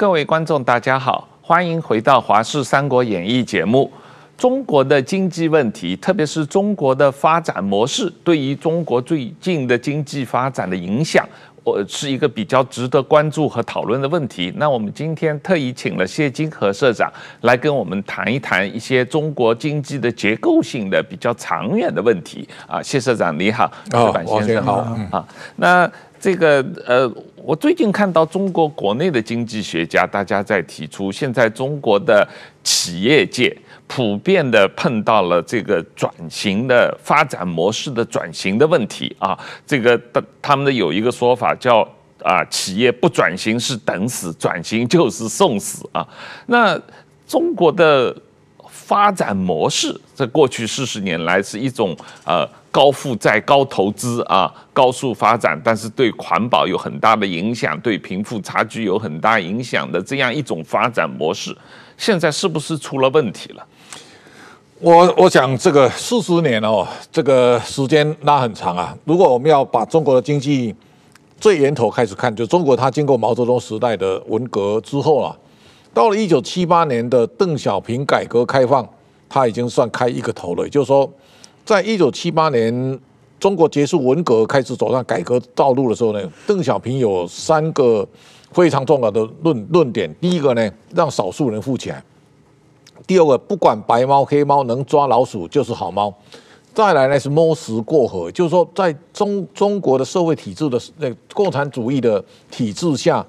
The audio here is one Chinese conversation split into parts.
各位观众，大家好，欢迎回到《华视三国演义》节目。中国的经济问题，特别是中国的发展模式，对于中国最近的经济发展的影响。我是一个比较值得关注和讨论的问题。那我们今天特意请了谢金河社长来跟我们谈一谈一些中国经济的结构性的比较长远的问题啊。谢社长你好，石板先生好啊。那这个呃，我最近看到中国国内的经济学家大家在提出，现在中国的企业界。普遍的碰到了这个转型的发展模式的转型的问题啊，这个的他们的有一个说法叫啊，企业不转型是等死，转型就是送死啊。那中国的发展模式在过去四十年来是一种呃高负债、高投资啊、高速发展，但是对环保有很大的影响，对贫富差距有很大影响的这样一种发展模式，现在是不是出了问题了？我我想这个四十年哦，这个时间拉很长啊。如果我们要把中国的经济最源头开始看，就中国它经过毛泽东时代的文革之后啊，到了一九七八年的邓小平改革开放，它已经算开一个头了。也就是说，在一九七八年中国结束文革，开始走上改革道路的时候呢，邓小平有三个非常重要的论论点。第一个呢，让少数人富起来。第二个，不管白猫黑猫，能抓老鼠就是好猫。再来呢是摸石过河，就是说，在中中国的社会体制的那共产主义的体制下，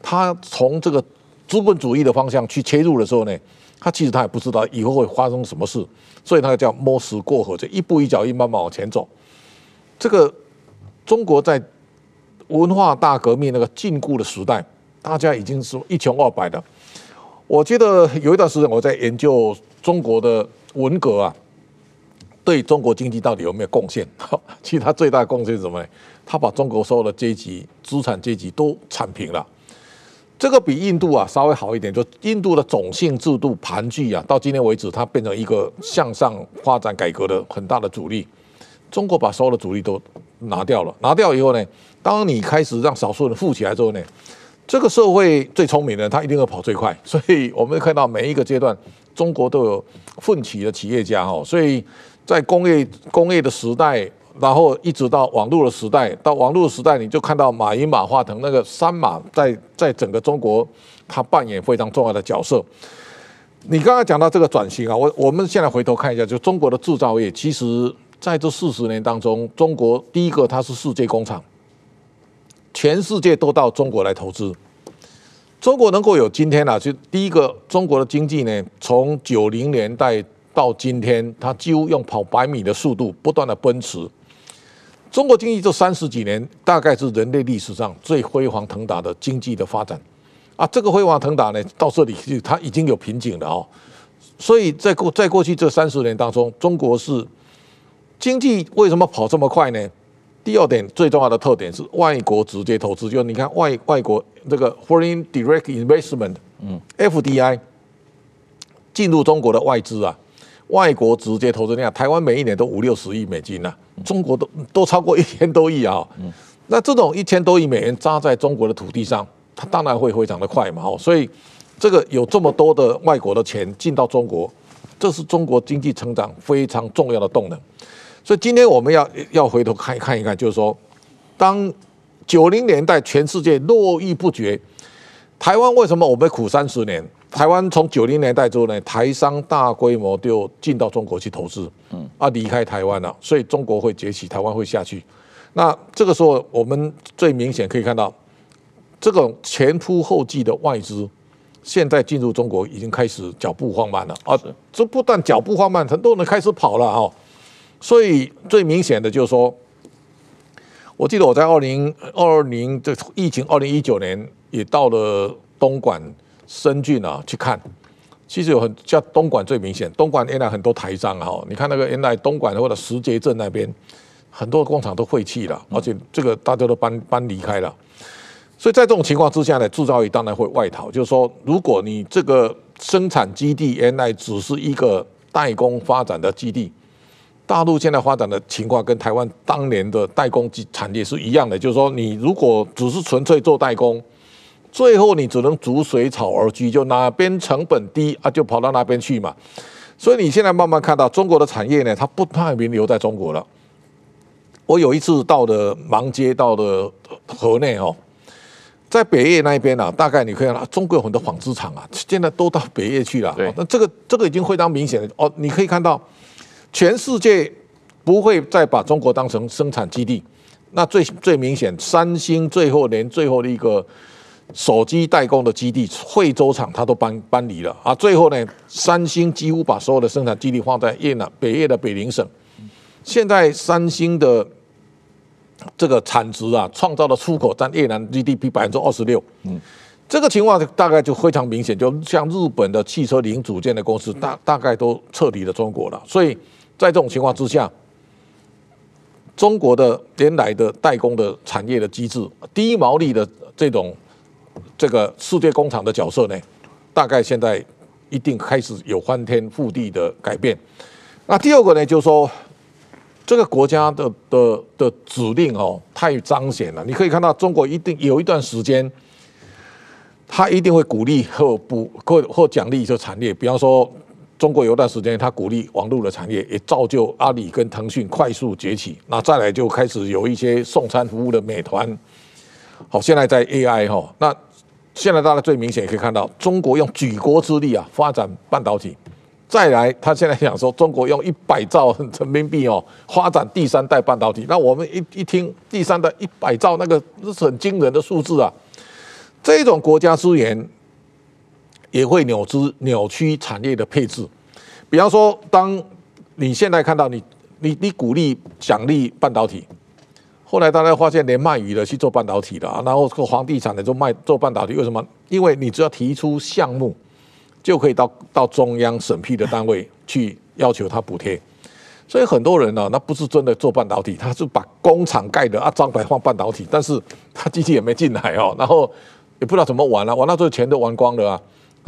他从这个资本主义的方向去切入的时候呢，他其实他也不知道以后会发生什么事，所以他叫摸石过河，就一步一脚印慢慢往前走。这个中国在文化大革命那个禁锢的时代，大家已经是一穷二白的。我记得有一段时间我在研究中国的文革啊，对中国经济到底有没有贡献？其实它最大的贡献是什么呢？它把中国所有的阶级、资产阶级都铲平了。这个比印度啊稍微好一点，就印度的种姓制度盘踞啊，到今天为止它变成一个向上发展改革的很大的阻力。中国把所有的阻力都拿掉了，拿掉以后呢，当你开始让少数人富起来之后呢，这个社会最聪明的，他一定会跑最快，所以我们看到每一个阶段，中国都有奋起的企业家哦。所以在工业工业的时代，然后一直到网络的时代，到网络的时代，你就看到马云、马化腾那个三马在在整个中国，他扮演非常重要的角色。你刚刚讲到这个转型啊，我我们现在回头看一下，就中国的制造业，其实在这四十年当中，中国第一个它是世界工厂。全世界都到中国来投资，中国能够有今天啊，就第一个中国的经济呢，从九零年代到今天，它几乎用跑百米的速度不断的奔驰。中国经济这三十几年，大概是人类历史上最辉煌腾达的经济的发展啊。这个辉煌腾达呢，到这里就它已经有瓶颈了哦。所以在过在过去这三十年当中，中国是经济为什么跑这么快呢？第二点最重要的特点是外国直接投资，就是你看外外国这个 Foreign Direct Investment，嗯，FDI 进入中国的外资啊，外国直接投资，你看台湾每一年都五六十亿美金呐、啊，中国都都超过一千多亿啊，那这种一千多亿美元扎在中国的土地上，它当然会非常的快嘛，哦，所以这个有这么多的外国的钱进到中国，这是中国经济成长非常重要的动能。所以今天我们要要回头看看一看，就是说，当九零年代全世界络绎不绝，台湾为什么我们苦三十年？台湾从九零年代之后呢，台商大规模就进到中国去投资，嗯，啊离开台湾了，所以中国会崛起，台湾会下去。那这个时候我们最明显可以看到，这种前仆后继的外资，现在进入中国已经开始脚步放慢了啊，这不但脚步放慢，很多人开始跑了啊。所以最明显的就是说，我记得我在二零二零这疫情二零一九年也到了东莞深圳啊去看，其实有很像东莞最明显，东莞原来很多台商啊，你看那个原来东莞或者石碣镇那边很多工厂都废弃了，而且这个大家都搬搬离开了，所以在这种情况之下呢，制造业当然会外逃，就是说如果你这个生产基地原来只是一个代工发展的基地。大陆现在发展的情况跟台湾当年的代工产业是一样的，就是说，你如果只是纯粹做代工，最后你只能逐水草而居，就哪边成本低啊，就跑到那边去嘛。所以你现在慢慢看到中国的产业呢，它不太停留在中国了。我有一次到的芒街，到的河内哦，在北叶那边啊，大概你可以看到中国有很多纺织厂啊，现在都到北叶去了。对，那这个这个已经非常明显了哦，你可以看到全世界不会再把中国当成生产基地。那最最明显，三星最后连最后的一个手机代工的基地惠州厂，它都搬搬离了啊。最后呢，三星几乎把所有的生产基地放在越南北越的北宁省。现在三星的这个产值啊，创造的出口占越南 GDP 百分之二十六。嗯，这个情况大概就非常明显，就像日本的汽车零组件的公司，大大概都撤离了中国了。所以在这种情况之下，中国的原来的代工的产业的机制，低毛利的这种这个世界工厂的角色呢，大概现在一定开始有翻天覆地的改变。那第二个呢，就是说。这个国家的的的指令哦，太彰显了。你可以看到，中国一定有一段时间，他一定会鼓励或补或或奖励一些产业。比方说，中国有一段时间，他鼓励网络的产业，也造就阿里跟腾讯快速崛起。那再来就开始有一些送餐服务的美团。好，现在在 AI 哈，那现在大家最明显也可以看到，中国用举国之力啊发展半导体。再来，他现在想说，中国用一百兆人民币哦，发展第三代半导体。那我们一一听第三代一百兆，那个是很惊人的数字啊。这种国家资源也会扭曲扭曲产业的配置。比方说，当你现在看到你你你鼓励奖励半导体，后来大家发现连卖鱼的去做半导体的，然后这个房地产的就卖做半导体，为什么？因为你只要提出项目。就可以到到中央审批的单位去要求他补贴，所以很多人呢、那不是真的做半导体，他是把工厂盖的啊招牌放半导体，但是他机器也没进来哦，然后也不知道怎么玩了、玩到最后钱都玩光了啊。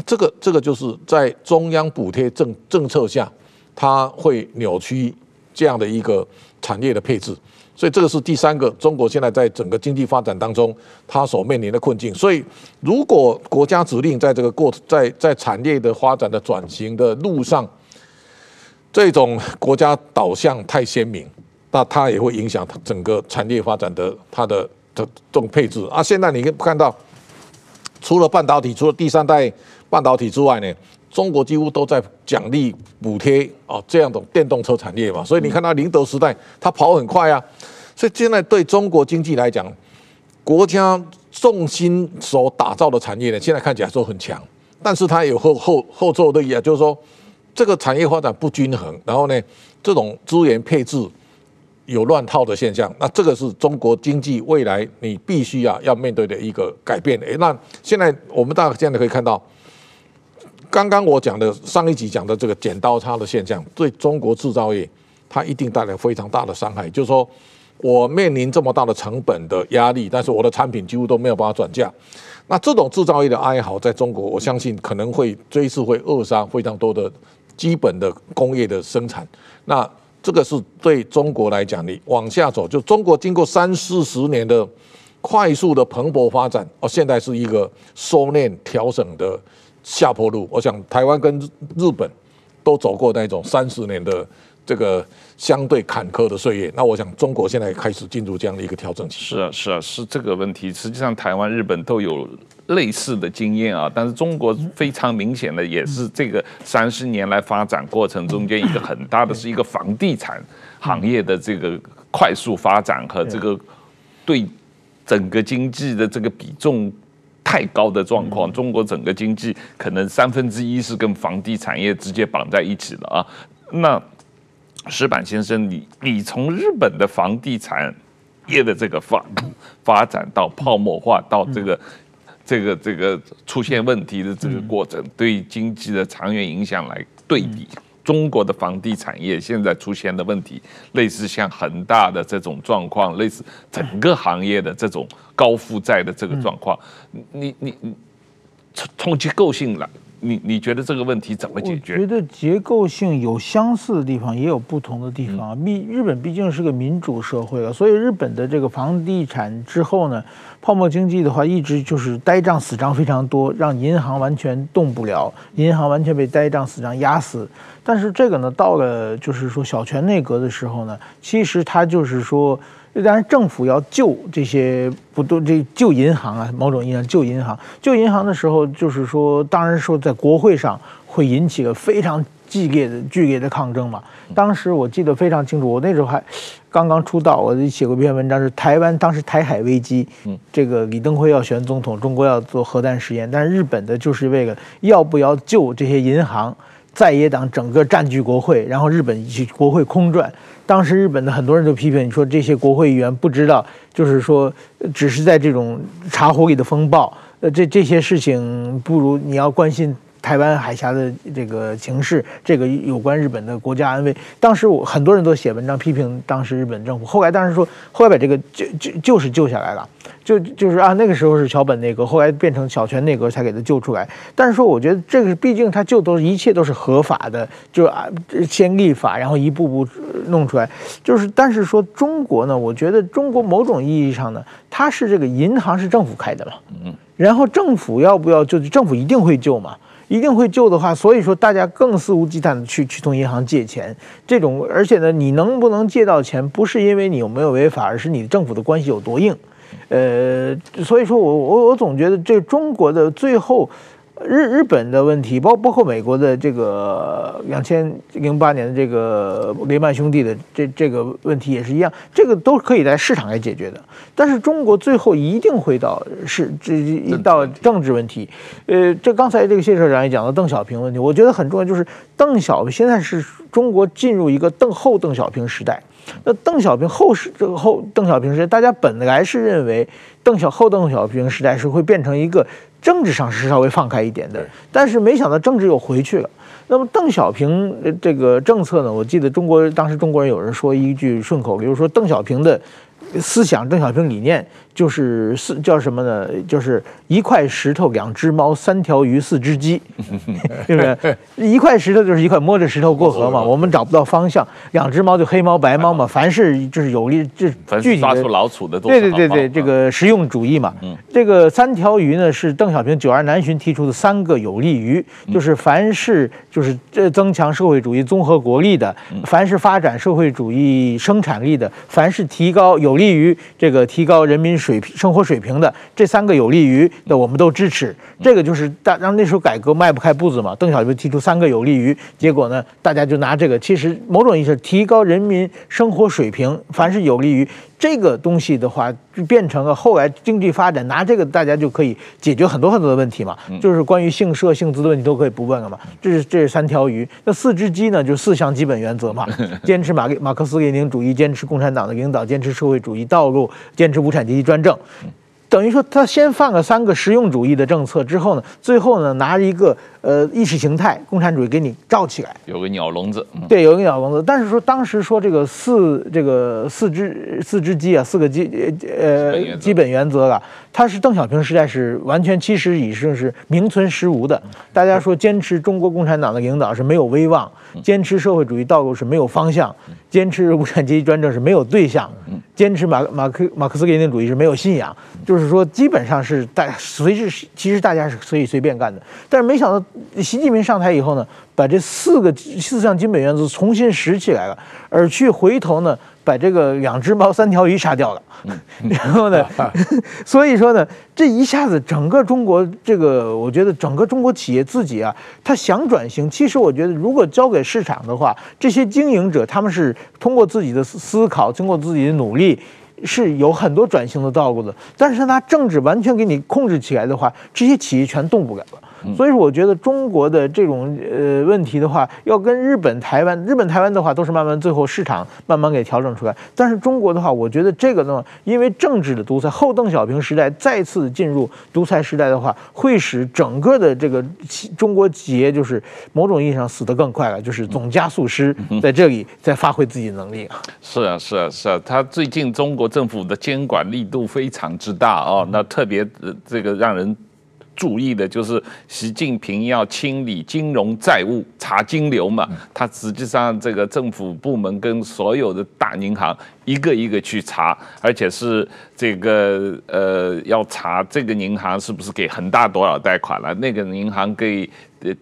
这个这个就是在中央补贴政政策下，它会扭曲这样的一个产业的配置。所以这个是第三个，中国现在在整个经济发展当中，它所面临的困境。所以，如果国家指令在这个过在在产业的发展的转型的路上，这种国家导向太鲜明，那它也会影响整个产业发展的它的的这种配置。啊，现在你看到，除了半导体，除了第三代半导体之外呢？中国几乎都在奖励补贴啊，这样的电动车产业嘛，所以你看到宁德时代，它跑很快啊，所以现在对中国经济来讲，国家重心所打造的产业呢，现在看起来说很强，但是它有后后后坐力啊，就是说这个产业发展不均衡，然后呢，这种资源配置有乱套的现象，那这个是中国经济未来你必须啊要面对的一个改变。诶，那现在我们大家现在可以看到。刚刚我讲的上一集讲的这个剪刀差的现象，对中国制造业，它一定带来非常大的伤害。就是说我面临这么大的成本的压力，但是我的产品几乎都没有办法转嫁。那这种制造业的哀嚎，在中国，我相信可能会这一次会扼杀非常多的基本的工业的生产。那这个是对中国来讲，你往下走，就中国经过三四十年的快速的蓬勃发展，哦，现在是一个收敛调整的。下坡路，我想台湾跟日本都走过那种三十年的这个相对坎坷的岁月。那我想中国现在开始进入这样的一个调整期。是啊，是啊，是这个问题。实际上，台湾、日本都有类似的经验啊。但是中国非常明显的也是这个三十年来发展过程中间一个很大的是一个房地产行业的这个快速发展和这个对整个经济的这个比重。太高的状况，中国整个经济可能三分之一是跟房地产业直接绑在一起了啊。那石板先生，你你从日本的房地产业的这个发发展到泡沫化，到这个这个这个出现问题的这个过程，对经济的长远影响来对比。中国的房地产业现在出现的问题，类似像恒大的这种状况，类似整个行业的这种高负债的这个状况。你你你从从结构性来你你觉得这个问题怎么解决？我觉得结构性有相似的地方，也有不同的地方。毕日本毕竟是个民主社会了，所以日本的这个房地产之后呢，泡沫经济的话，一直就是呆账死账非常多，让银行完全动不了，银行完全被呆账死账压死。但是这个呢，到了就是说小泉内阁的时候呢，其实他就是说。当然，政府要救这些不都这救银行啊，某种意义上救银行。救银行的时候，就是说，当然说在国会上会引起个非常激烈的剧烈的抗争嘛。当时我记得非常清楚，我那时候还刚刚出道，我写过一篇文章，是台湾当时台海危机，这个李登辉要选总统，中国要做核弹实验，但是日本的就是为了要不要救这些银行。在野党整个占据国会，然后日本去国会空转。当时日本的很多人都批评你说这些国会议员不知道，就是说只是在这种茶壶里的风暴。呃，这这些事情不如你要关心台湾海峡的这个情势，这个有关日本的国家安危。当时我很多人都写文章批评当时日本政府。后来当时说，后来把这个就就就是救下来了。就就是啊，那个时候是桥本内阁，后来变成小泉内阁才给他救出来。但是说，我觉得这个毕竟他救都是一切都是合法的，就啊先立法，然后一步步弄出来。就是，但是说中国呢，我觉得中国某种意义上呢，它是这个银行是政府开的嘛，嗯，然后政府要不要救？政府一定会救嘛，一定会救的话，所以说大家更肆无忌惮的去去从银行借钱。这种，而且呢，你能不能借到钱，不是因为你有没有违法，而是你政府的关系有多硬。呃，所以说我我我总觉得这中国的最后日日本的问题，包包括美国的这个两千零八年的这个雷曼兄弟的这这个问题也是一样，这个都可以在市场来解决的。但是中国最后一定会到是这一到政治问题。呃，这刚才这个谢社长也讲到邓小平问题，我觉得很重要，就是邓小平现在是中国进入一个邓后邓小平时代。那邓小平后世这个后邓小平时代，大家本来是认为邓小后邓小平时代是会变成一个政治上是稍微放开一点的，但是没想到政治又回去了。那么邓小平这个政策呢？我记得中国当时中国人有人说一句顺口，比如说邓小平的思想、邓小平理念。就是四叫什么呢？就是一块石头两只猫三条鱼四只鸡，对不对？一块石头就是一块摸着石头过河嘛，我们找不到方向。两只猫就黑猫白猫嘛，凡是就是有利，这具体抓住老鼠的，对对对对，这个实用主义嘛。这个三条鱼呢是邓小平九二南巡提出的三个有利于，就是凡是就是这增强社会主义综合国力的，凡是发展社会主义生产力的，凡是提高有利于这个提高人民。水平生活水平的这三个有利于的，我们都支持。这个就是大让那时候改革迈不开步子嘛。邓小平提出三个有利于，结果呢，大家就拿这个。其实某种意思是提高人民生活水平，凡是有利于。这个东西的话，就变成了后来经济发展拿这个，大家就可以解决很多很多的问题嘛。就是关于姓社姓资的问题都可以不问了嘛。这是这是三条鱼。那四只鸡呢？就是四项基本原则嘛：坚持马马克思列宁主义，坚持共产党的领导，坚持社会主义道路，坚持无产阶级专政。等于说，他先放了三个实用主义的政策之后呢，最后呢，拿着一个呃意识形态共产主义给你罩起来，有个鸟笼子，对，有个鸟笼子。但是说当时说这个四这个四只四只鸡啊，四个基呃基本原则了，它是邓小平时代是完全其实已经是名存实无的。大家说坚持中国共产党的领导是没有威望，坚持社会主义道路是没有方向，坚持无产阶级专政是没有对象，坚持马马克马克思列宁主义是没有信仰，就是说基本上是大随时其实大家是可以随便干的。但是没想到习近平上台以后呢，把这四个四项基本原则重新拾起来了，而去回头呢。把这个两只猫三条鱼杀掉了，然后呢 所以说呢，这一下子整个中国这个，我觉得整个中国企业自己啊，他想转型，其实我觉得如果交给市场的话，这些经营者他们是通过自己的思考，经过自己的努力，是有很多转型的道路的。但是他政治完全给你控制起来的话，这些企业全动不了了。所以说，我觉得中国的这种呃问题的话，要跟日本、台湾、日本、台湾的话，都是慢慢最后市场慢慢给调整出来。但是中国的话，我觉得这个呢，因为政治的独裁，后邓小平时代再次进入独裁时代的话，会使整个的这个企中国企业就是某种意义上死得更快了，就是总加速师在这里在发挥自己的能力啊。是啊，是啊，是啊，他最近中国政府的监管力度非常之大哦，那特别这个让人。注意的就是习近平要清理金融债务，查金流嘛。他实际上这个政府部门跟所有的大银行一个一个去查，而且是这个呃要查这个银行是不是给恒大多少贷款了，那个银行给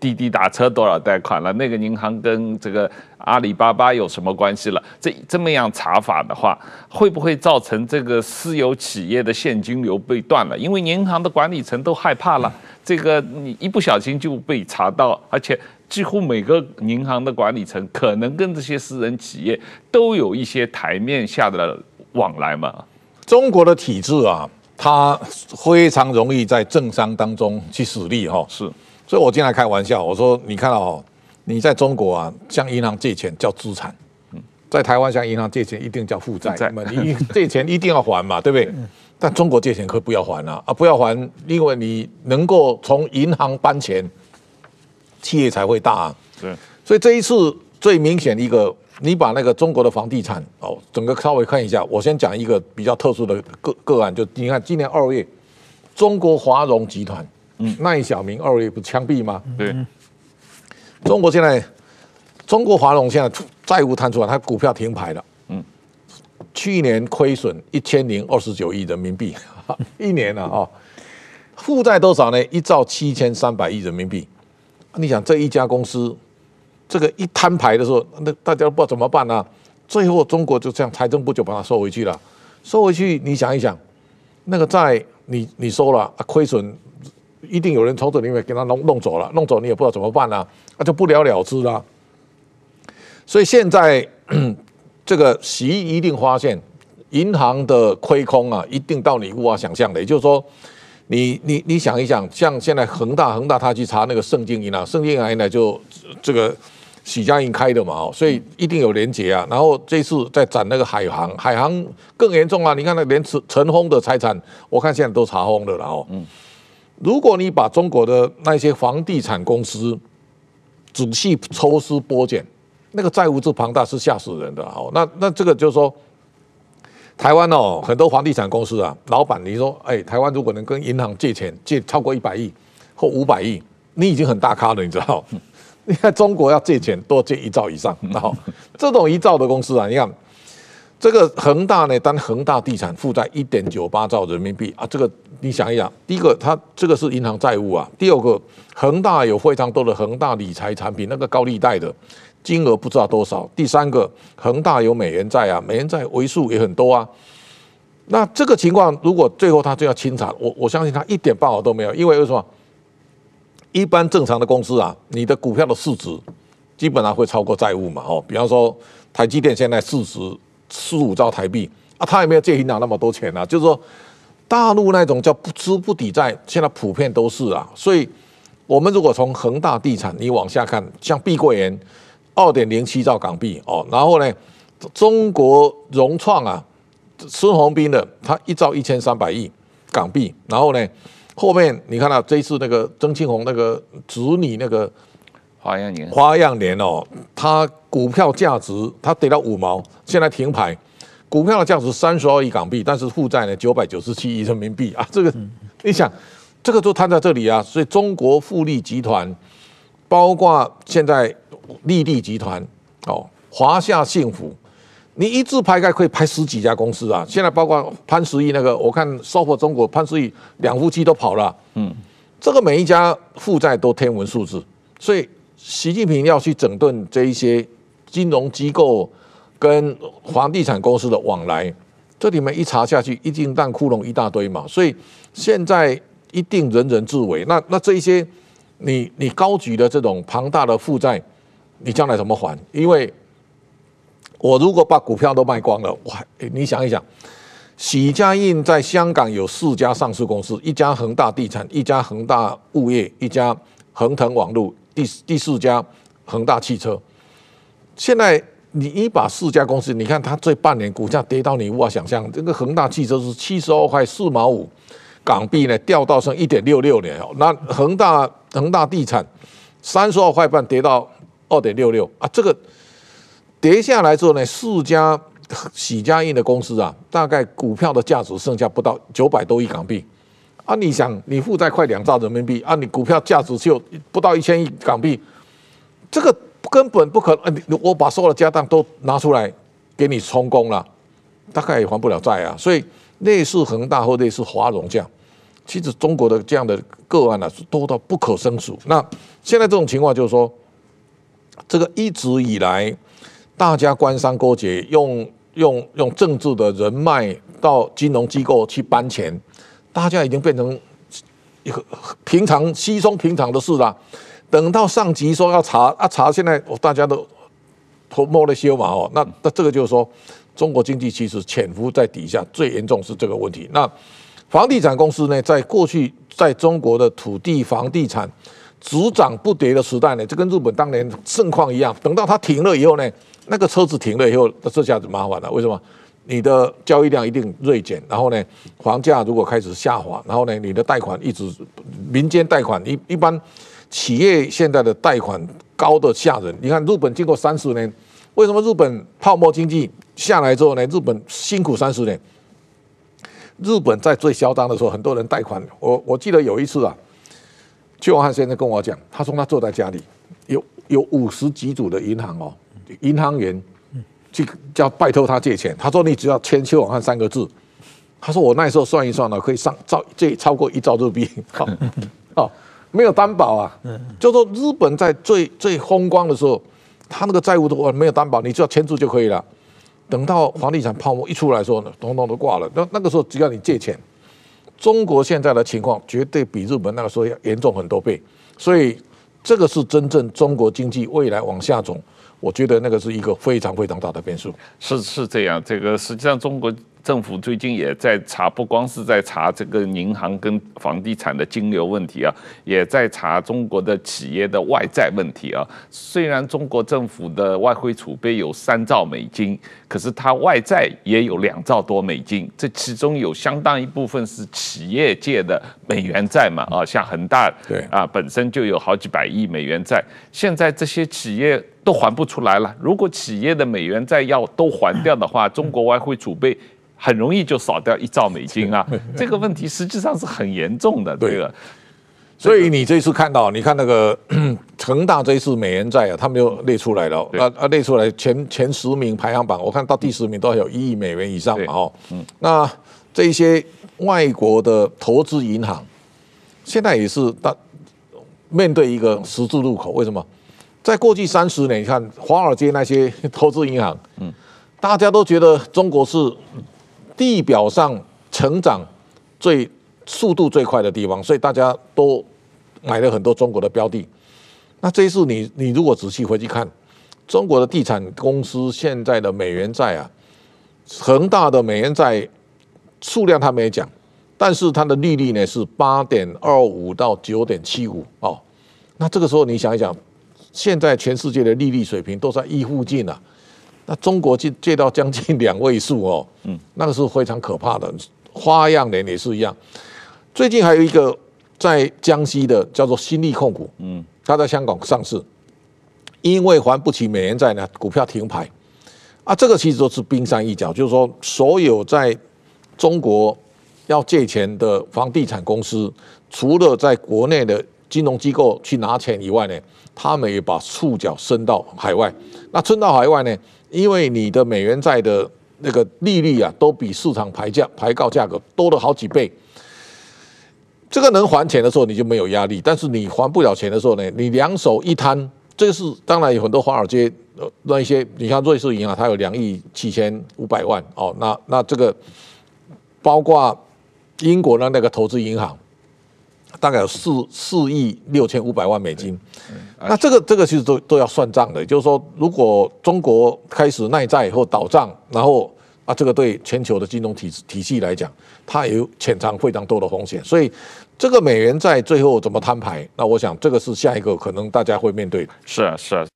滴滴打车多少贷款了，那个银行跟这个阿里巴巴有什么关系了？这这么样查法的话，会不会造成这个私有企业的现金流被断了？因为银行的管理层都害怕了，这个你一不小心就被查到，而且几乎每个银行的管理层可能跟这些私人企业都有一些台面下的往来嘛。中国的体制啊，它非常容易在政商当中去使力哈。是，所以我经常开玩笑，我说你看到哦，你在中国啊，向银行借钱叫资产。在台湾向银行借钱一定叫负债，那么你 借钱一定要还嘛，对不对？但中国借钱可不要还啊，啊不要还，因为你能够从银行搬钱，企业才会大啊。对，所以这一次最明显的一个，你把那个中国的房地产哦，整个稍微看一下，我先讲一个比较特殊的个个案，就你看今年二月，中国华融集团，嗯，赖小明二月不枪毙吗？对，中国现在。中国华融现在债务摊出来，它股票停牌了。嗯，去年亏损一千零二十九亿人民币，一年了啊。负债多少呢？一兆七千三百亿人民币。你想这一家公司，这个一摊牌的时候，那大家都不知道怎么办呢？最后中国就这样，财政部就把它收回去了。收回去，你想一想，那个债你你收了，亏损一定有人从这里面给他弄弄走了，弄走你也不知道怎么办呢？那就不了了之了。所以现在 这个习一定发现银行的亏空啊，一定到你无法想象的。也就是说，你你你想一想，像现在恒大恒大他去查那个盛京银行，盛京银行呢就这个许家印开的嘛，所以一定有连结啊。然后这次在展那个海航，海航更严重啊！你看那连陈陈峰的财产，我看现在都查封了，然后，嗯，如果你把中国的那些房地产公司仔细抽丝剥茧。那个债务之庞大是吓死人的哦。那那这个就是说，台湾哦，很多房地产公司啊，老板你说，哎，台湾如果能跟银行借钱，借超过一百亿或五百亿，你已经很大咖了，你知道？你看中国要借钱多借一兆以上，然后这种一兆的公司啊，你看这个恒大呢，当恒大地产负债一点九八兆人民币啊，这个你想一想，第一个它这个是银行债务啊，第二个恒大有非常多的恒大理财产品，那个高利贷的。金额不知道多少。第三个，恒大有美元债啊，美元债为数也很多啊。那这个情况，如果最后他就要清偿，我我相信他一点办法都没有，因为为什么？一般正常的公司啊，你的股票的市值基本上会超过债务嘛。哦，比方说台积电现在市值十五兆台币啊，他也没有借银行那么多钱啊。就是说，大陆那种叫不资不抵债，现在普遍都是啊。所以，我们如果从恒大地产你往下看，像碧桂园。二点零七兆港币哦，然后呢，中国融创啊，孙宏斌的他一兆一千三百亿港币，然后呢，后面你看到这次那个曾庆红那个子女那个花样年，花样年哦，它股票价值它跌到五毛，现在停牌，股票的价值三十二亿港币，但是负债呢九百九十七亿人民币啊，这个你想，这个都摊在这里啊，所以中国富力集团，包括现在。利利集团哦，华夏幸福，你一字排开可以排十几家公司啊。现在包括潘石屹那个，我看 SOFO 中国潘石屹两夫妻都跑了。嗯，这个每一家负债都天文数字，所以习近平要去整顿这一些金融机构跟房地产公司的往来，这里面一查下去，一定蛋窟窿一大堆嘛。所以现在一定人人自危。那那这一些你你高举的这种庞大的负债。你将来怎么还？因为我如果把股票都卖光了，我还你想一想，许家印在香港有四家上市公司，一家恒大地产，一家恒大物业，一家恒腾网络，第第四家恒大汽车。现在你一把四家公司，你看它这半年股价跌到你无法想象。这个恒大汽车是七十二块四毛五港币呢，掉到剩一点六六年。那恒大恒大地产三十二块半跌到。二点六六啊，这个跌下来之后呢，四家许家印的公司啊，大概股票的价值剩下不到九百多亿港币，啊，你想你负债快两兆人民币啊，你股票价值就不到一千亿港币，这个根本不可能。你我把所有的家当都拿出来给你充公了，大概也还不了债啊。所以类似恒大或类似华融这样，其实中国的这样的个案呢、啊，是多到不可胜数。那现在这种情况就是说，这个一直以来大家官商勾结，用用用政治的人脉到金融机构去搬钱。大家已经变成一个平常稀松平常的事了。等到上级说要查啊查，现在大家都头摸了些嘛哦。那那这个就是说，中国经济其实潜伏在底下，最严重是这个问题。那房地产公司呢，在过去在中国的土地房地产只涨不跌的时代呢，就跟日本当年盛况一样。等到它停了以后呢，那个车子停了以后，那这下子麻烦了。为什么？你的交易量一定锐减，然后呢，房价如果开始下滑，然后呢，你的贷款一直民间贷款一一般企业现在的贷款高的吓人。你看日本经过三十年，为什么日本泡沫经济下来之后呢？日本辛苦三十年。日本在最嚣张的时候，很多人贷款。我我记得有一次啊，邱永汉先生跟我讲，他说他坐在家里，有有五十几组的银行哦，银行员。去叫拜托他借钱，他说你只要签邱永汉三个字，他说我那时候算一算呢，可以上兆借超过一兆日币，好，哦，没有担保啊，就说日本在最最风光的时候，他那个债务都没有担保，你只要签字就可以了。等到房地产泡沫一出来的时候呢，统统都挂了。那那个时候只要你借钱，中国现在的情况绝对比日本那个时候要严重很多倍，所以这个是真正中国经济未来往下走。我觉得那个是一个非常非常大的变数。是是这样，这个实际上中国政府最近也在查，不光是在查这个银行跟房地产的金流问题啊，也在查中国的企业的外债问题啊。虽然中国政府的外汇储备有三兆美金，可是它外债也有两兆多美金，这其中有相当一部分是企业界的美元债嘛啊，像恒大对啊本身就有好几百亿美元债，现在这些企业都还不出来了。如果企业的美元债要都还掉的话，中国外汇储备。很容易就少掉一兆美金啊！这个问题实际上是很严重的。这个，所以你这次看到，你看那个 恒大这一次美元债啊，他们又列出来了，啊啊列出来前前十名排行榜，我看到第十名都有一亿美元以上嘛哦。嗯。那这些外国的投资银行，现在也是大面对一个十字路口。为什么？在过去三十年，你看华尔街那些 投资银行，嗯，大家都觉得中国是。地表上成长最速度最快的地方，所以大家都买了很多中国的标的。那这一次你你如果仔细回去看，中国的地产公司现在的美元债啊，恒大的美元债数量他没讲，但是它的利率呢是八点二五到九点七五哦。那这个时候你想一想，现在全世界的利率水平都在一附近啊。那中国借借到将近两位数哦，嗯，那个是非常可怕的。花样年也是一样。最近还有一个在江西的叫做新力控股，嗯，它在香港上市，因为还不起美元债呢，股票停牌。啊，这个其实都是冰山一角，就是说，所有在中国要借钱的房地产公司，除了在国内的金融机构去拿钱以外呢，他们也把触角伸到海外。那伸到海外呢？因为你的美元债的那个利率啊，都比市场牌价牌告价格多了好几倍。这个能还钱的时候，你就没有压力；但是你还不了钱的时候呢，你两手一摊，这是当然有很多华尔街那一些，你像瑞士银行，它有两亿七千五百万哦，那那这个包括英国的那个投资银行。大概有四四亿六千五百万美金，那这个这个其实都都要算账的。就是说，如果中国开始耐债或倒账，然后啊，这个对全球的金融体体系来讲，它也有潜藏非常多的风险。所以，这个美元债最后怎么摊牌？那我想，这个是下一个可能大家会面对的。是啊，是啊。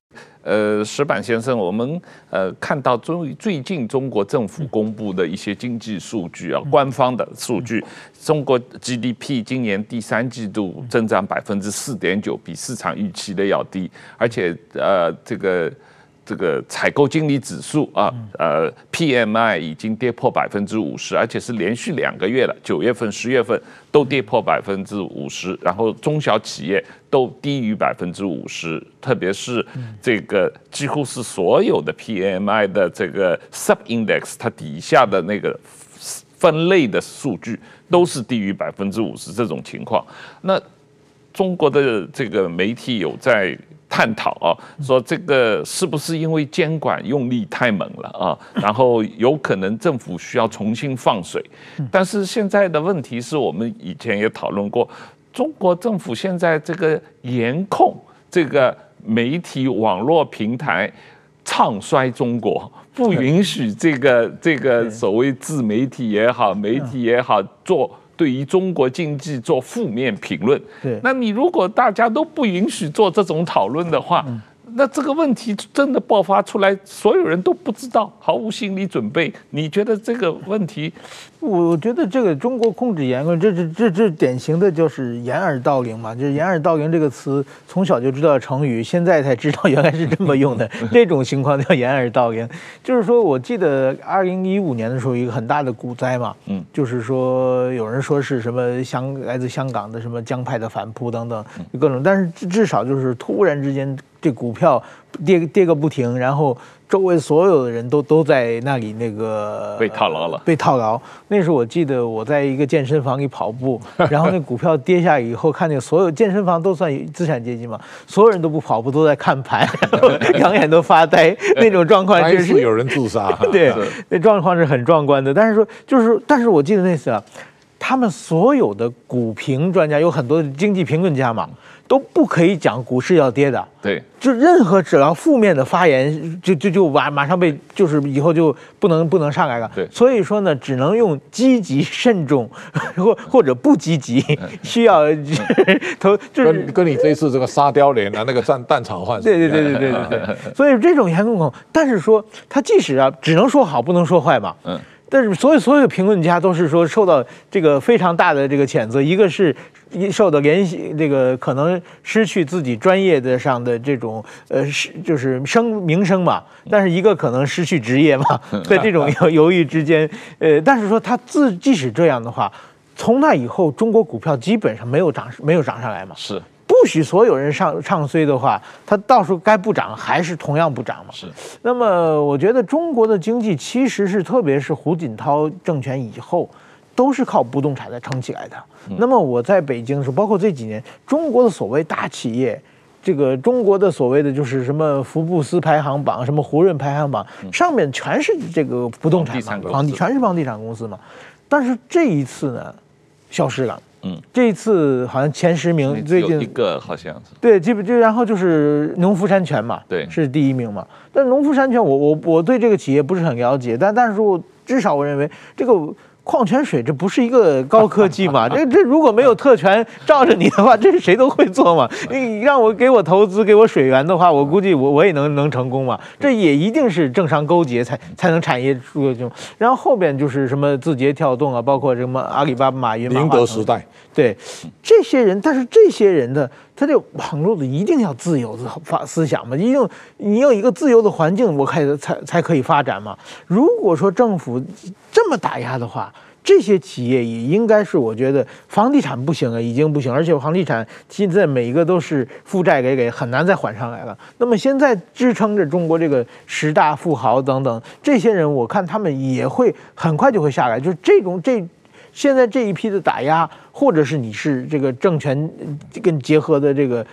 呃，石板先生，我们呃看到中最近中国政府公布的一些经济数据啊，官方的数据，中国 GDP 今年第三季度增长百分之四点九，比市场预期的要低，而且呃这个。这个采购经理指数啊，呃，PMI 已经跌破百分之五十，而且是连续两个月了，九月份、十月份都跌破百分之五十，然后中小企业都低于百分之五十，特别是这个几乎是所有的 PMI 的这个 sub index 它底下的那个分类的数据都是低于百分之五十这种情况。那中国的这个媒体有在。探讨啊，说这个是不是因为监管用力太猛了啊？然后有可能政府需要重新放水。但是现在的问题是我们以前也讨论过，中国政府现在这个严控这个媒体网络平台唱衰中国，不允许这个这个所谓自媒体也好，媒体也好做。对于中国经济做负面评论，对，那你如果大家都不允许做这种讨论的话，那这个问题真的爆发出来，所有人都不知道，毫无心理准备。你觉得这个问题？我觉得这个中国控制言论，这这这这典型的就是掩耳盗铃嘛，就是掩耳盗铃这个词，从小就知道成语，现在才知道原来是这么用的。这种情况叫掩耳盗铃，就是说我记得二零一五年的时候，一个很大的股灾嘛，嗯，就是说有人说是什么香来自香港的什么江派的反扑等等各种，但是至少就是突然之间。这股票跌跌个不停，然后周围所有的人都都在那里那个被套牢了，被套牢。那时候我记得我在一个健身房里跑步，然后那股票跌下以后，看见所有健身房都算资产阶级嘛，所有人都不跑步，都在看盘，两眼都发呆，那种状况就是有人自杀。对，那状况是很壮观的。但是说就是，但是我记得那次啊，他们所有的股评专家有很多经济评论家嘛。都不可以讲股市要跌的，对，就任何只要负面的发言，就就就马马上被就是以后就不能不能上来了。对，所以说呢，只能用积极慎重 或或者不积极，需要 投就是跟跟你这一次这个沙雕脸啊，那个战蛋炒饭。对对对对对对对。所以这种严控，但是说他即使啊，只能说好不能说坏嘛。嗯。但是所有所有评论家都是说受到这个非常大的这个谴责，一个是。受到联系，这个可能失去自己专业的上的这种呃，是就是声名声嘛，但是一个可能失去职业嘛，在这种犹犹豫之间，呃，但是说他自即使这样的话，从那以后中国股票基本上没有涨，没有涨上来嘛。是，不许所有人上唱衰的话，它到时候该不涨还是同样不涨嘛。是。那么我觉得中国的经济其实是，特别是胡锦涛政权以后。都是靠不动产在撑起来的。那么我在北京的时候，包括这几年，中国的所谓大企业，这个中国的所谓的就是什么福布斯排行榜、什么胡润排行榜，上面全是这个不动产嘛，房地全是房地产公司嘛。但是这一次呢，消失了。嗯，这一次好像前十名最近一个好像是对，基本就然后就是农夫山泉嘛，对，是第一名嘛。但农夫山泉，我我我对这个企业不是很了解，但但是说我至少我认为这个。矿泉水这不是一个高科技嘛？这这如果没有特权罩着你的话，这是谁都会做嘛？你让我给我投资给我水源的话，我估计我我也能能成功嘛？这也一定是政商勾结才才能产业出这种。然后后边就是什么字节跳动啊，包括什么阿里巴巴、马云、宁德时代，对这些人，但是这些人的他这网络的一定要自由的发思想嘛？一定你有一个自由的环境，我开始才才可以发展嘛？如果说政府这么打压的话，这些企业也应该是，我觉得房地产不行了，已经不行，而且房地产现在每一个都是负债给给，很难再还上来了。那么现在支撑着中国这个十大富豪等等这些人，我看他们也会很快就会下来。就是这种这现在这一批的打压，或者是你是这个政权跟结合的这个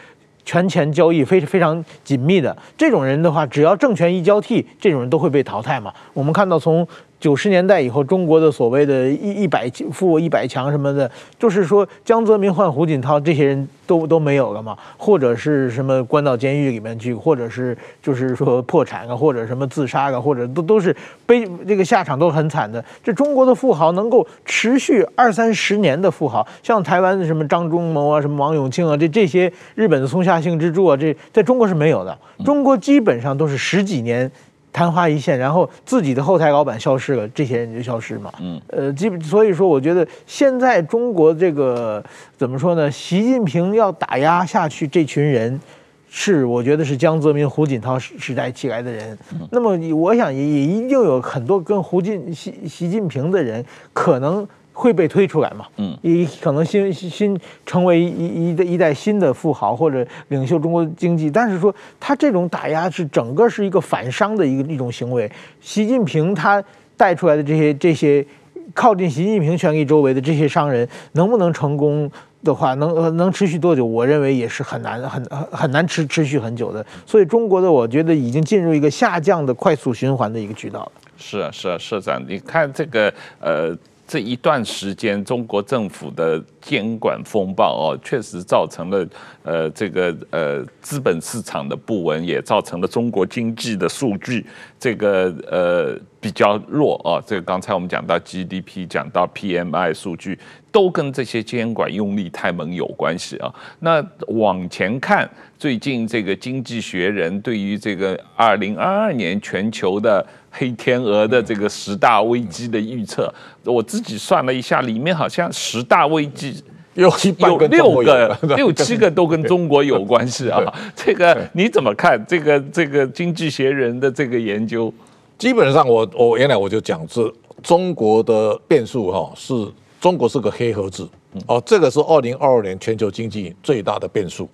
权钱交易非非常紧密的这种人的话，只要政权一交替，这种人都会被淘汰嘛。我们看到从。九十年代以后，中国的所谓的一一百富一百强什么的，就是说江泽民换胡锦涛这些人都都没有了嘛，或者是什么关到监狱里面去，或者是就是说破产啊，或者什么自杀啊，或者都都是悲这个下场都很惨的。这中国的富豪能够持续二三十年的富豪，像台湾的什么张忠谋啊，什么王永庆啊，这这些日本的松下幸之助啊，这在中国是没有的。中国基本上都是十几年。昙花一现，然后自己的后台老板消失了，这些人就消失嘛。嗯，呃，基本所以说，我觉得现在中国这个怎么说呢？习近平要打压下去，这群人是我觉得是江泽民、胡锦涛时代起来的人。那么我想也也一定有很多跟胡锦习习近平的人可能会被推出来嘛。嗯，也可能新新成为一一代一代新的富豪或者领袖中国经济。但是说他这种打压是整个是一个反商的一个一种行为。习近平他带出来的这些这些靠近习近平权力周围的这些商人能不能成功？的话能能持续多久？我认为也是很难很很很难持持续很久的。所以中国的我觉得已经进入一个下降的快速循环的一个渠道了。是啊是啊，社长，你看这个呃。这一段时间，中国政府的监管风暴哦，确实造成了呃这个呃资本市场的不稳，也造成了中国经济的数据这个呃比较弱啊。这个刚才我们讲到 GDP，讲到 PMI 数据，都跟这些监管用力太猛有关系啊。那往前看，最近这个《经济学人》对于这个二零二二年全球的黑天鹅的这个十大危机的预测，我自己算了一下，里面好像十大危机有有六个、六七个都跟中国有关系啊。这个你怎么看？这个这个《经济学人》的这个研究，基本上我我原来我就讲是中国的变数哈，是中国是个黑盒子哦，这个是二零二二年全球经济最大的变数，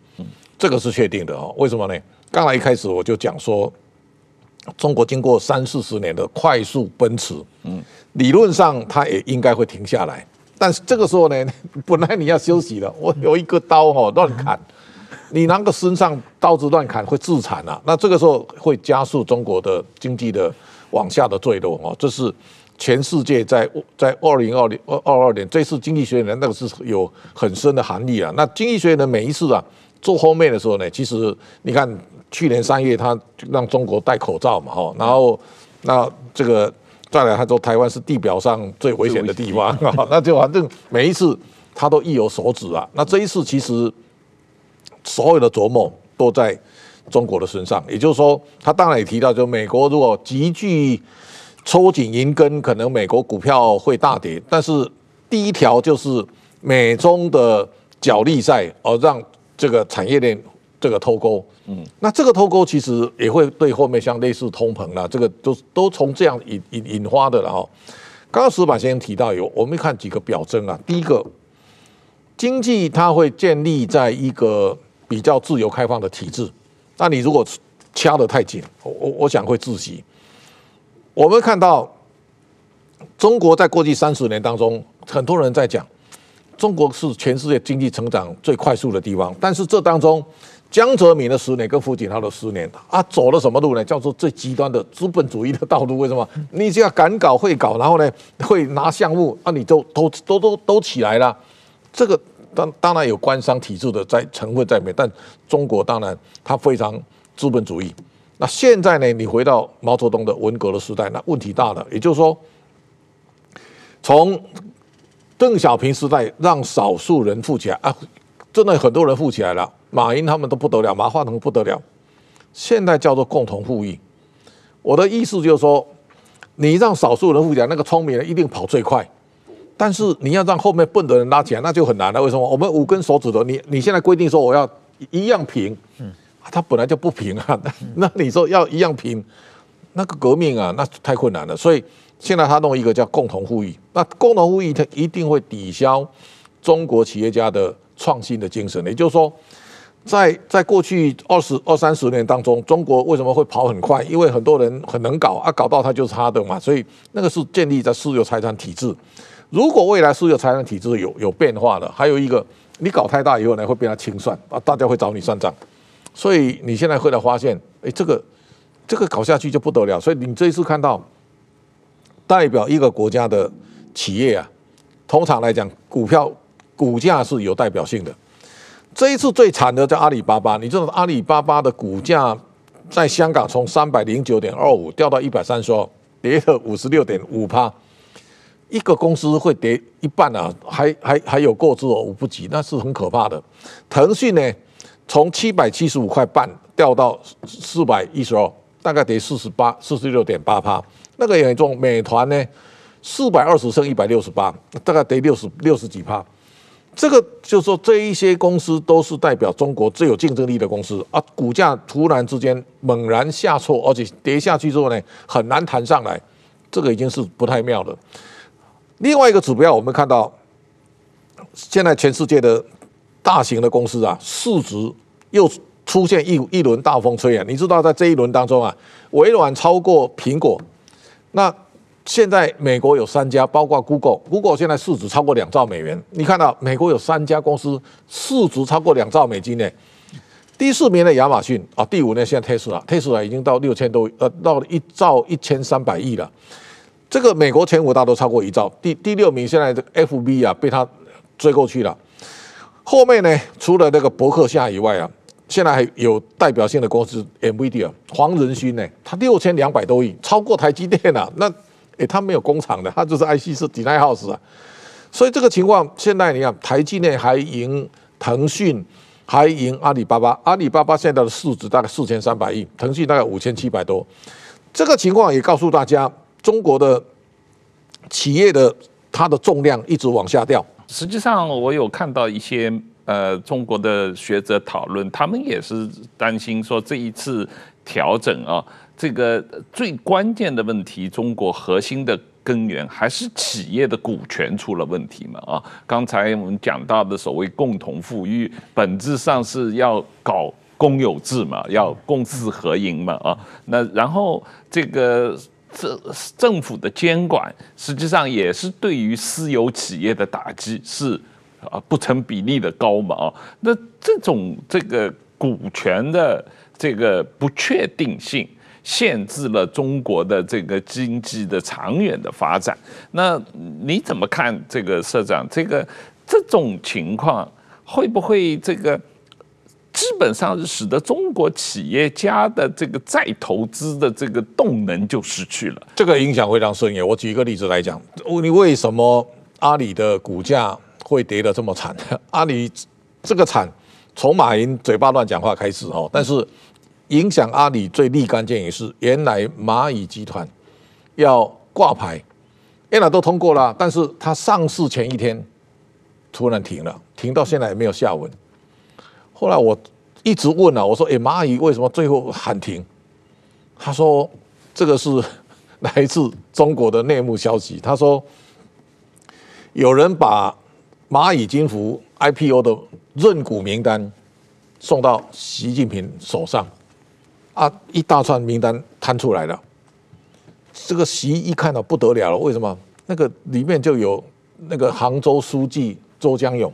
这个是确定的哦。为什么呢？刚才一开始我就讲说。中国经过三四十年的快速奔驰，嗯，理论上它也应该会停下来，但是这个时候呢，本来你要休息了，我有一个刀哦乱砍，你拿个身上刀子乱砍会自残啊，那这个时候会加速中国的经济的往下的坠落哦，这是全世界在在二零二零二二年这次经济学人那个是有很深的含义啊，那经济学人每一次啊做后面的时候呢，其实你看。去年三月，他让中国戴口罩嘛，哈，然后那这个再来，他说台湾是地表上最危险的地方，那就反正每一次他都意有所指啊。那这一次其实所有的琢磨都在中国的身上，也就是说，他当然也提到，就美国如果急剧抽紧银根，可能美国股票会大跌。但是第一条就是美中的角力赛，而让这个产业链。这个脱钩，嗯，那这个脱钩其实也会对后面像类似通膨啦，这个都都从这样引引引发的了哈。刚刚石板先生提到有，我们看几个表征啊。第一个，经济它会建立在一个比较自由开放的体制，那你如果掐得太紧，我我想会窒息。我们看到中国在过去三十年当中，很多人在讲中国是全世界经济成长最快速的地方，但是这当中。江泽民的十年跟胡锦涛的十年啊，走了什么路呢？叫做最极端的资本主义的道路。为什么？你只要敢搞会搞，然后呢会拿项目，啊，你就都都都都起来了。这个当当然有官商体制的在成分在里面，但中国当然它非常资本主义。那现在呢，你回到毛泽东的文革的时代，那问题大了。也就是说，从邓小平时代让少数人富起来啊，真的很多人富起来了。马云他们都不得了，马化腾不得了，现在叫做共同富裕。我的意思就是说，你让少数人富起来，那个聪明人一定跑最快，但是你要让后面笨的人拉起来，那就很难了。为什么？我们五根手指头，你你现在规定说我要一样平，嗯，他本来就不平啊。那你说要一样平，那个革命啊，那太困难了。所以现在他弄一个叫共同富裕，那共同富裕它一定会抵消中国企业家的创新的精神，也就是说。在在过去二十二三十年当中，中国为什么会跑很快？因为很多人很能搞啊，搞到他就是他的嘛。所以那个是建立在私有财产体制。如果未来私有财产体制有有变化了，还有一个你搞太大以后呢，会变他清算啊，大家会找你算账。所以你现在会来发现，哎，这个这个搞下去就不得了。所以你这一次看到代表一个国家的企业啊，通常来讲，股票股价是有代表性的。这一次最惨的叫阿里巴巴，你知道阿里巴巴的股价在香港从三百零九点二五掉到一百三十二，跌了五十六点五趴。一个公司会跌一半啊，还还还有过之而无不及，那是很可怕的。腾讯呢，从七百七十五块半掉到四百一十二，大概跌四十八四十六点八趴。那个严重，美团呢，四百二十升一百六十八，大概跌六十六十几趴。这个就是说，这一些公司都是代表中国最有竞争力的公司啊，股价突然之间猛然下挫，而且跌下去之后呢，很难弹上来，这个已经是不太妙了。另外一个指标，我们看到现在全世界的大型的公司啊，市值又出现一一轮大风吹啊！你知道，在这一轮当中啊，微软超过苹果，那。现在美国有三家，包括 Google，Google 现在市值超过两兆美元。你看到美国有三家公司市值超过两兆美金呢？第四名的亚马逊啊，第五呢现在 Tesla，Tesla 已经到六千多，呃，到了一兆一千三百亿了。这个美国前五大都超过一兆，第第六名现在的 FB 啊被他追过去了。后面呢，除了那个伯克夏以外啊，现在还有代表性的公司 NVIDIA，黄仁勋呢，他六千两百多亿，超过台积电了，啊。那诶，他没有工厂的，他就是 IC 是 d e n i house 啊，所以这个情况现在你看，台积电还赢腾讯，还赢阿里巴巴，阿里巴巴现在的市值大概四千三百亿，腾讯大概五千七百多，这个情况也告诉大家，中国的企业的它的重量一直往下掉。实际上，我有看到一些呃中国的学者讨论，他们也是担心说这一次调整啊。这个最关键的问题，中国核心的根源还是企业的股权出了问题嘛？啊，刚才我们讲到的所谓共同富裕，本质上是要搞公有制嘛，要公私合营嘛？啊，那然后这个政政府的监管，实际上也是对于私有企业的打击是啊不成比例的高嘛？啊，那这种这个股权的这个不确定性。限制了中国的这个经济的长远的发展。那你怎么看这个社长？这个这种情况会不会这个基本上是使得中国企业家的这个再投资的这个动能就失去了？这个影响非常深远。我举一个例子来讲，你为什么阿里的股价会跌得这么惨？阿里这个惨，从马云嘴巴乱讲话开始哦，但是。影响阿里最立竿见影是，原来蚂蚁集团要挂牌，原来都通过了，但是它上市前一天突然停了，停到现在也没有下文。后来我一直问啊，我说：“诶，蚂蚁为什么最后喊停？”他说：“这个是 来自中国的内幕消息。”他说：“有人把蚂蚁金服 IPO 的认股名单送到习近平手上。”啊！一大串名单摊出来了，这个习一看到不得了了。为什么？那个里面就有那个杭州书记周江勇，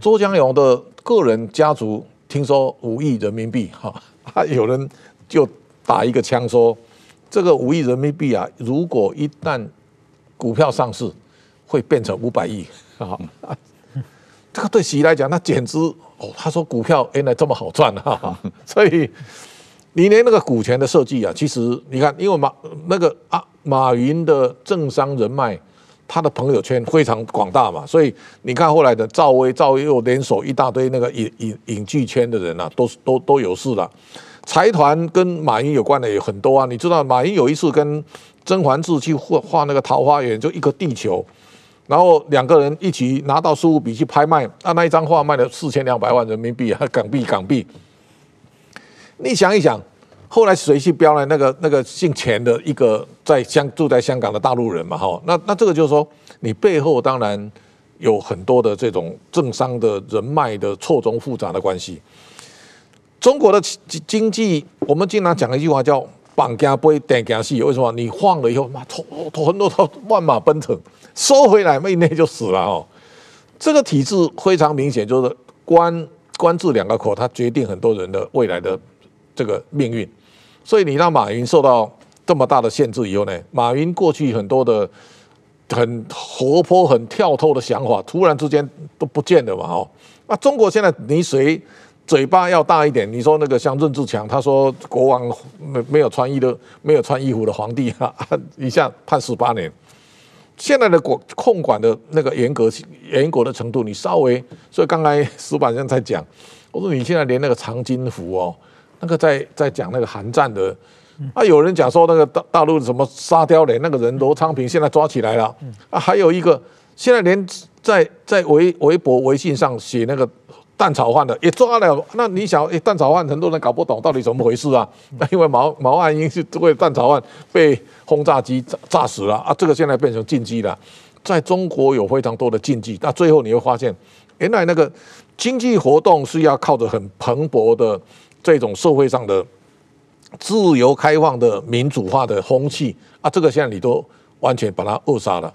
周江勇的个人家族听说五亿人民币哈，啊，有人就打一个枪说，这个五亿人民币啊，如果一旦股票上市，会变成五百亿啊。这个对习来讲，那简直哦，他说股票原来这么好赚啊，所以。你连那个股权的设计啊，其实你看，因为马那个啊马云的政商人脉，他的朋友圈非常广大嘛，所以你看后来的赵薇，赵薇又联手一大堆那个影影影剧圈的人啊，都都都有事了。财团跟马云有关的也很多啊，你知道马云有一次跟甄嬛志去画画那个桃花源，就一个地球，然后两个人一起拿到苏富比去拍卖，啊那一张画卖了四千两百万人民币啊，港币港币。你想一想，后来谁去标了那个那个姓钱的一个在香住在香港的大陆人嘛？哈，那那这个就是说，你背后当然有很多的这种政商的人脉的错综复杂的关系。中国的经济，我们经常讲一句话叫“绑架不会点架戏”，为什么？你晃了以后，妈，头头很多头万马奔腾，收回来没一内就死了哦。这个体制非常明显，就是官官字两个口，它决定很多人的未来的。这个命运，所以你让马云受到这么大的限制以后呢，马云过去很多的很活泼、很跳脱的想法，突然之间都不见了嘛？哦，那中国现在你谁嘴巴要大一点？你说那个像任志强，他说国王没没有穿衣的、没有穿衣服的皇帝啊，一下判十八年。现在的管控管的那个严格严格的程度，你稍微，所以刚才石板先生在讲，我说你现在连那个长津湖哦。那个在在讲那个韩战的，啊，有人讲说那个大大陆什么沙雕脸那个人罗昌平现在抓起来了，啊，还有一个现在连在在微微博、微信上写那个蛋炒饭的也抓了。那你想，哎，蛋炒饭很多人搞不懂到底怎么回事啊？那因为毛毛岸英是为蛋炒饭被轰炸机炸炸死了啊，这个现在变成禁忌了。在中国有非常多的禁忌，那最后你会发现，原来那个经济活动是要靠着很蓬勃的这种社会上的自由开放的民主化的风气啊，这个现在你都完全把它扼杀了。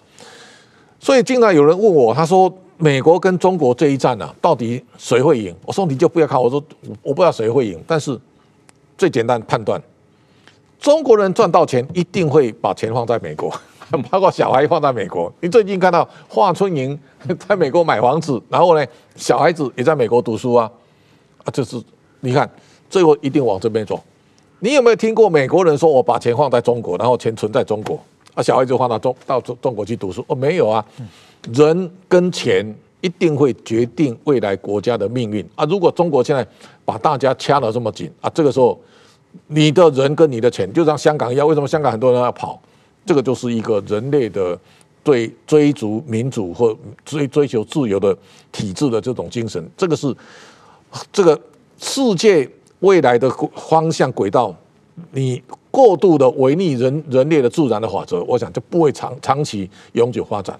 所以经常有人问我，他说美国跟中国这一战啊，到底谁会赢？我说你就不要看，我说我不知道谁会赢，但是最简单判断，中国人赚到钱一定会把钱放在美国。包括小孩放在美国，你最近看到华春莹在美国买房子，然后呢，小孩子也在美国读书啊，啊，就是你看，最后一定往这边走。你有没有听过美国人说我把钱放在中国，然后钱存在中国，啊，小孩子放到中到中中国去读书？哦，没有啊，人跟钱一定会决定未来国家的命运啊。如果中国现在把大家掐得这么紧啊，这个时候你的人跟你的钱就像香港一样，为什么香港很多人要跑？这个就是一个人类的对追逐民主或追追求自由的体制的这种精神，这个是这个世界未来的方向轨道。你过度的违逆人人类的自然的法则，我想就不会长长期永久发展。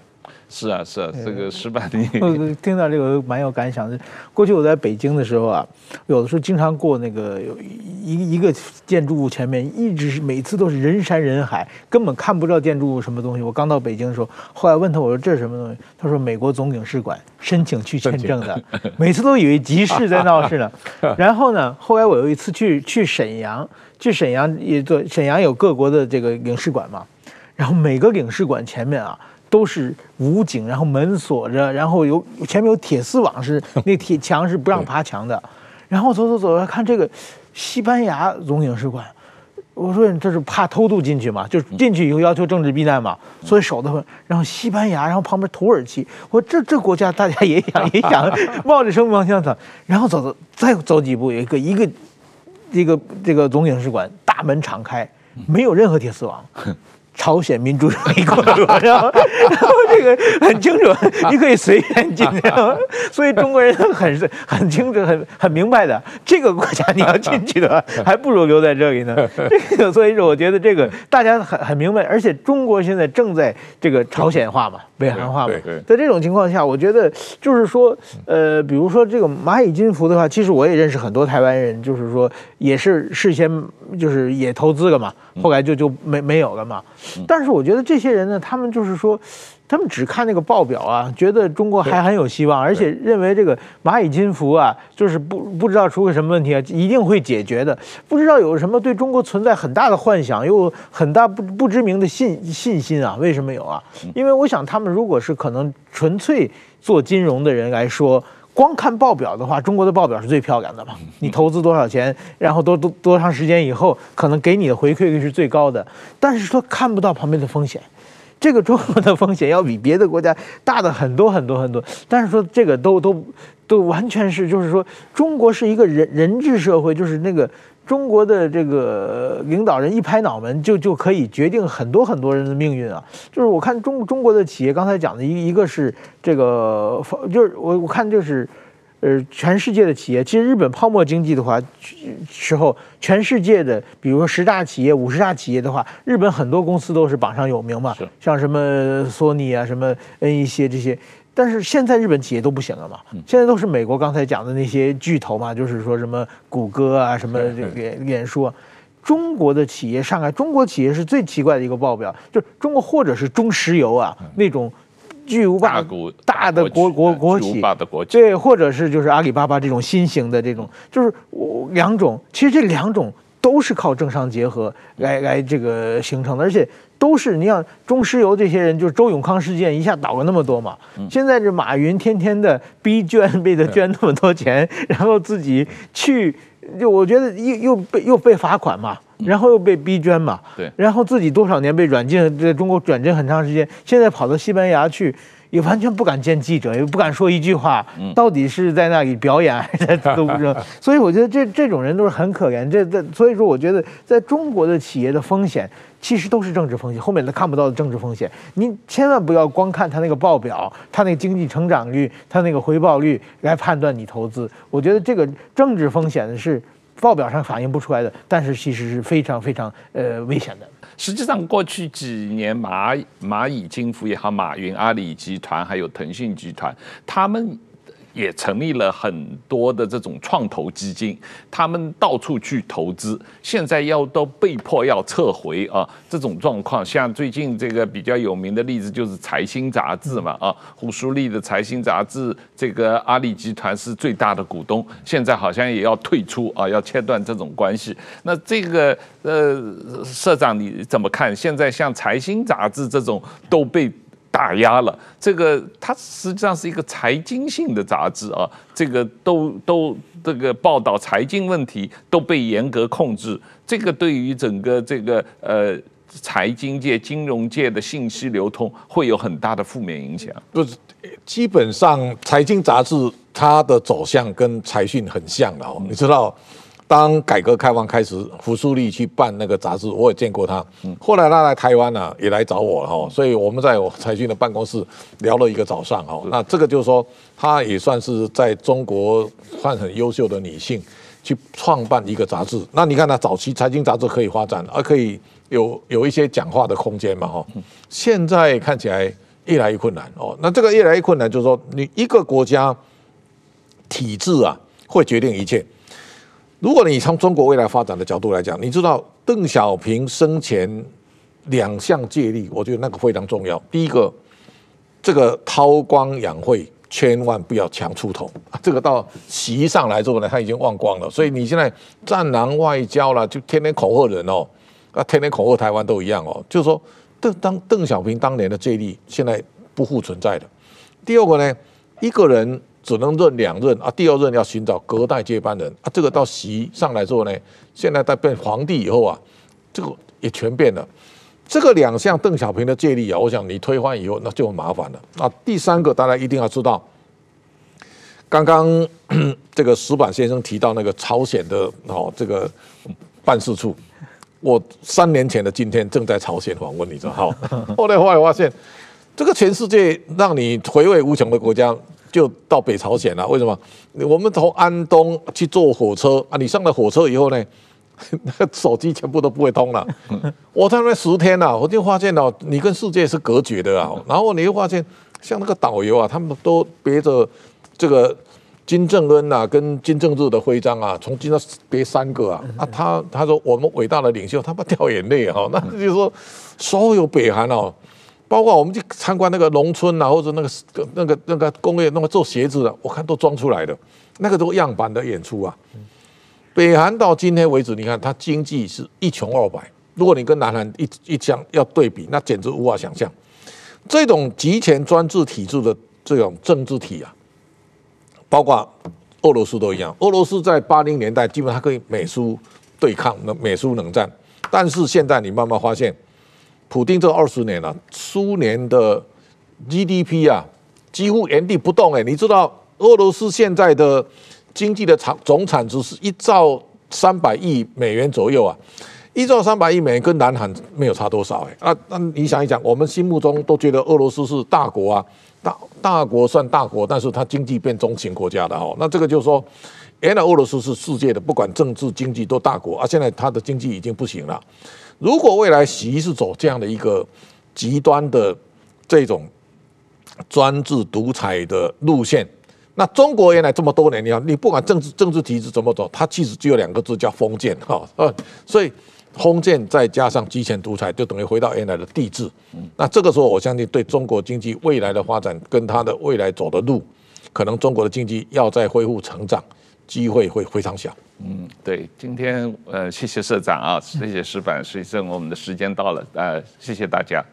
是啊，是啊，这个矢板你 听到这个蛮有感想的。过去我在北京的时候啊，有的时候经常过那个有一一个建筑物前面，一直是每次都是人山人海，根本看不到建筑物什么东西。我刚到北京的时候，后来问他我说这是什么东西？他说美国总领事馆申请去签证的，每次都以为集市在闹事呢。然后呢，后来我有一次去去沈阳，去沈阳也做沈阳有各国的这个领事馆嘛，然后每个领事馆前面啊。都是武警，然后门锁着，然后有前面有铁丝网，是 那铁墙是不让爬墙的。然后走走走，看这个西班牙总领事馆，我说你这是怕偷渡进去嘛？就进去以后要求政治避难嘛，所以守得很。然后西班牙，然后旁边土耳其，我说这这国家大家也想 也想冒着生命往前走。然后走走再走几步，有一个一个这个这个总领事馆大门敞开，没有任何铁丝网。朝鲜民主主义国度，然后，然后这个很清楚，你可以随便进，所以中国人很很清楚、很很明白的，这个国家你要进去的话，还不如留在这里呢。这个，所以说，我觉得这个大家很很明白，而且中国现在正在这个朝鲜化嘛、北韩化嘛，在这种情况下，我觉得就是说，呃，比如说这个蚂蚁金服的话，其实我也认识很多台湾人，就是说也是事先就是也投资了嘛。后来就就没没有了嘛，但是我觉得这些人呢，他们就是说，他们只看那个报表啊，觉得中国还很有希望，而且认为这个蚂蚁金服啊，就是不不知道出个什么问题啊，一定会解决的。不知道有什么对中国存在很大的幻想，又很大不不知名的信信心啊？为什么有啊？因为我想他们如果是可能纯粹做金融的人来说。光看报表的话，中国的报表是最漂亮的嘛？你投资多少钱，然后多多多长时间以后，可能给你的回馈率是最高的。但是说看不到旁边的风险，这个中国的风险要比别的国家大的很多很多很多。但是说这个都都都完全是，就是说中国是一个人人治社会，就是那个。中国的这个领导人一拍脑门就就可以决定很多很多人的命运啊！就是我看中中国的企业，刚才讲的一一个是这个，就是我我看就是，呃，全世界的企业，其实日本泡沫经济的话时候，全世界的比如说十大企业、五十大企业的话，日本很多公司都是榜上有名嘛，像什么索尼啊、什么 N 一些这些。但是现在日本企业都不行了嘛，现在都是美国刚才讲的那些巨头嘛，就是说什么谷歌啊，什么这个脸脸书啊，中国的企业上海，中国企业是最奇怪的一个报表，就是中国或者是中石油啊那种巨无霸大的国国国企，对，或者是就是阿里巴巴这种新型的这种，就是我两种，其实这两种都是靠政商结合来来这个形成的，而且。都是你像中石油这些人，就是周永康事件一下倒了那么多嘛。现在这马云天天的逼捐，为他捐那么多钱，然后自己去，就我觉得又又被又被罚款嘛，然后又被逼捐嘛。对，然后自己多少年被软禁，在中国软禁很长时间，现在跑到西班牙去，也完全不敢见记者，也不敢说一句话，到底是在那里表演还是在 都不知道。所以我觉得这这种人都是很可怜。这这，所以说我觉得在中国的企业的风险其实都是政治风险，后面他看不到的政治风险。你千万不要光看他那个报表，他那个经济成长率，他那个回报率来判断你投资。我觉得这个政治风险是报表上反映不出来的，但是其实是非常非常呃危险的。实际上，过去几年，蚂蚂蚁金服也好，马云、阿里集团还有腾讯集团，他们。也成立了很多的这种创投基金，他们到处去投资，现在要都被迫要撤回啊，这种状况。像最近这个比较有名的例子就是《财新》杂志嘛，啊，胡舒立的《财新》杂志，这个阿里集团是最大的股东，现在好像也要退出啊，要切断这种关系。那这个呃，社长你怎么看？现在像《财新》杂志这种都被。打压了这个，它实际上是一个财经性的杂志啊，这个都都这个报道财经问题都被严格控制，这个对于整个这个呃财经界、金融界的信息流通会有很大的负面影响。不是，基本上财经杂志它的走向跟财讯很像的哦，你知道。当改革开放开始，胡舒立去办那个杂志，我也见过他。后来他来台湾呢，也来找我哈，所以我们在我财讯的办公室聊了一个早上哈。那这个就是说，他也算是在中国算很优秀的女性，去创办一个杂志。那你看他早期财经杂志可以发展，而可以有有一些讲话的空间嘛哈。现在看起来越来越困难哦。那这个越来越困难，就是说你一个国家体制啊，会决定一切。如果你从中国未来发展的角度来讲，你知道邓小平生前两项戒律，我觉得那个非常重要。第一个，这个韬光养晦千万不要强出头，这个到习上来之后呢，他已经忘光了。所以你现在战狼外交了，就天天恐吓人哦，啊，天天恐吓台湾都一样哦。就是说，邓当邓小平当年的戒律现在不复存在的。第二个呢，一个人。只能任两任啊，第二任要寻找隔代接班人啊。这个到习上来之后呢，现在在变皇帝以后啊，这个也全变了。这个两项邓小平的借力啊，我想你推翻以后那就麻烦了啊。第三个大家一定要知道，刚刚 这个石板先生提到那个朝鲜的哦这个办事处，我三年前的今天正在朝鲜访问，你知道好，后来后来发现，这个全世界让你回味无穷的国家。就到北朝鲜了，为什么？我们从安东去坐火车啊，你上了火车以后呢，那 个手机全部都不会通了。我在那边十天了，我就发现哦，你跟世界是隔绝的啊。然后你又发现，像那个导游啊，他们都别着这个金正恩啊跟金正日的徽章啊，从今天别三个啊。啊，他他说我们伟大的领袖，他妈掉眼泪哈。那就是说，所有北韩哦。包括我们去参观那个农村啊，或者那个那个那个工业，那个做鞋子的，我看都装出来的，那个都样板的演出啊。北韩到今天为止，你看它经济是一穷二白。如果你跟南韩一一相要对比，那简直无法想象。这种极权专制体制的这种政治体啊，包括俄罗斯都一样。俄罗斯在八零年代基本上可以美苏对抗，那美苏冷战，但是现在你慢慢发现。普丁这二十年了，苏联的 GDP 啊，几乎原地不动哎。你知道俄罗斯现在的经济的产总产值是一兆三百亿美元左右啊，一兆三百亿美元跟南韩没有差多少哎啊。那你想一想，我们心目中都觉得俄罗斯是大国啊，大大国算大国，但是它经济变中型国家的哦。那这个就是说，原来俄罗斯是世界的，不管政治经济都大国啊，现在它的经济已经不行了。如果未来习是走这样的一个极端的这种专制独裁的路线，那中国原来这么多年，你看你不管政治政治体制怎么走，它其实只有两个字叫封建哈，呃，所以封建再加上极权独裁，就等于回到原来的帝制。那这个时候，我相信对中国经济未来的发展跟它的未来走的路，可能中国的经济要再恢复成长，机会会非常小。嗯，对，今天呃，谢谢社长啊，谢谢石板，所以我们的时间到了，呃，谢谢大家。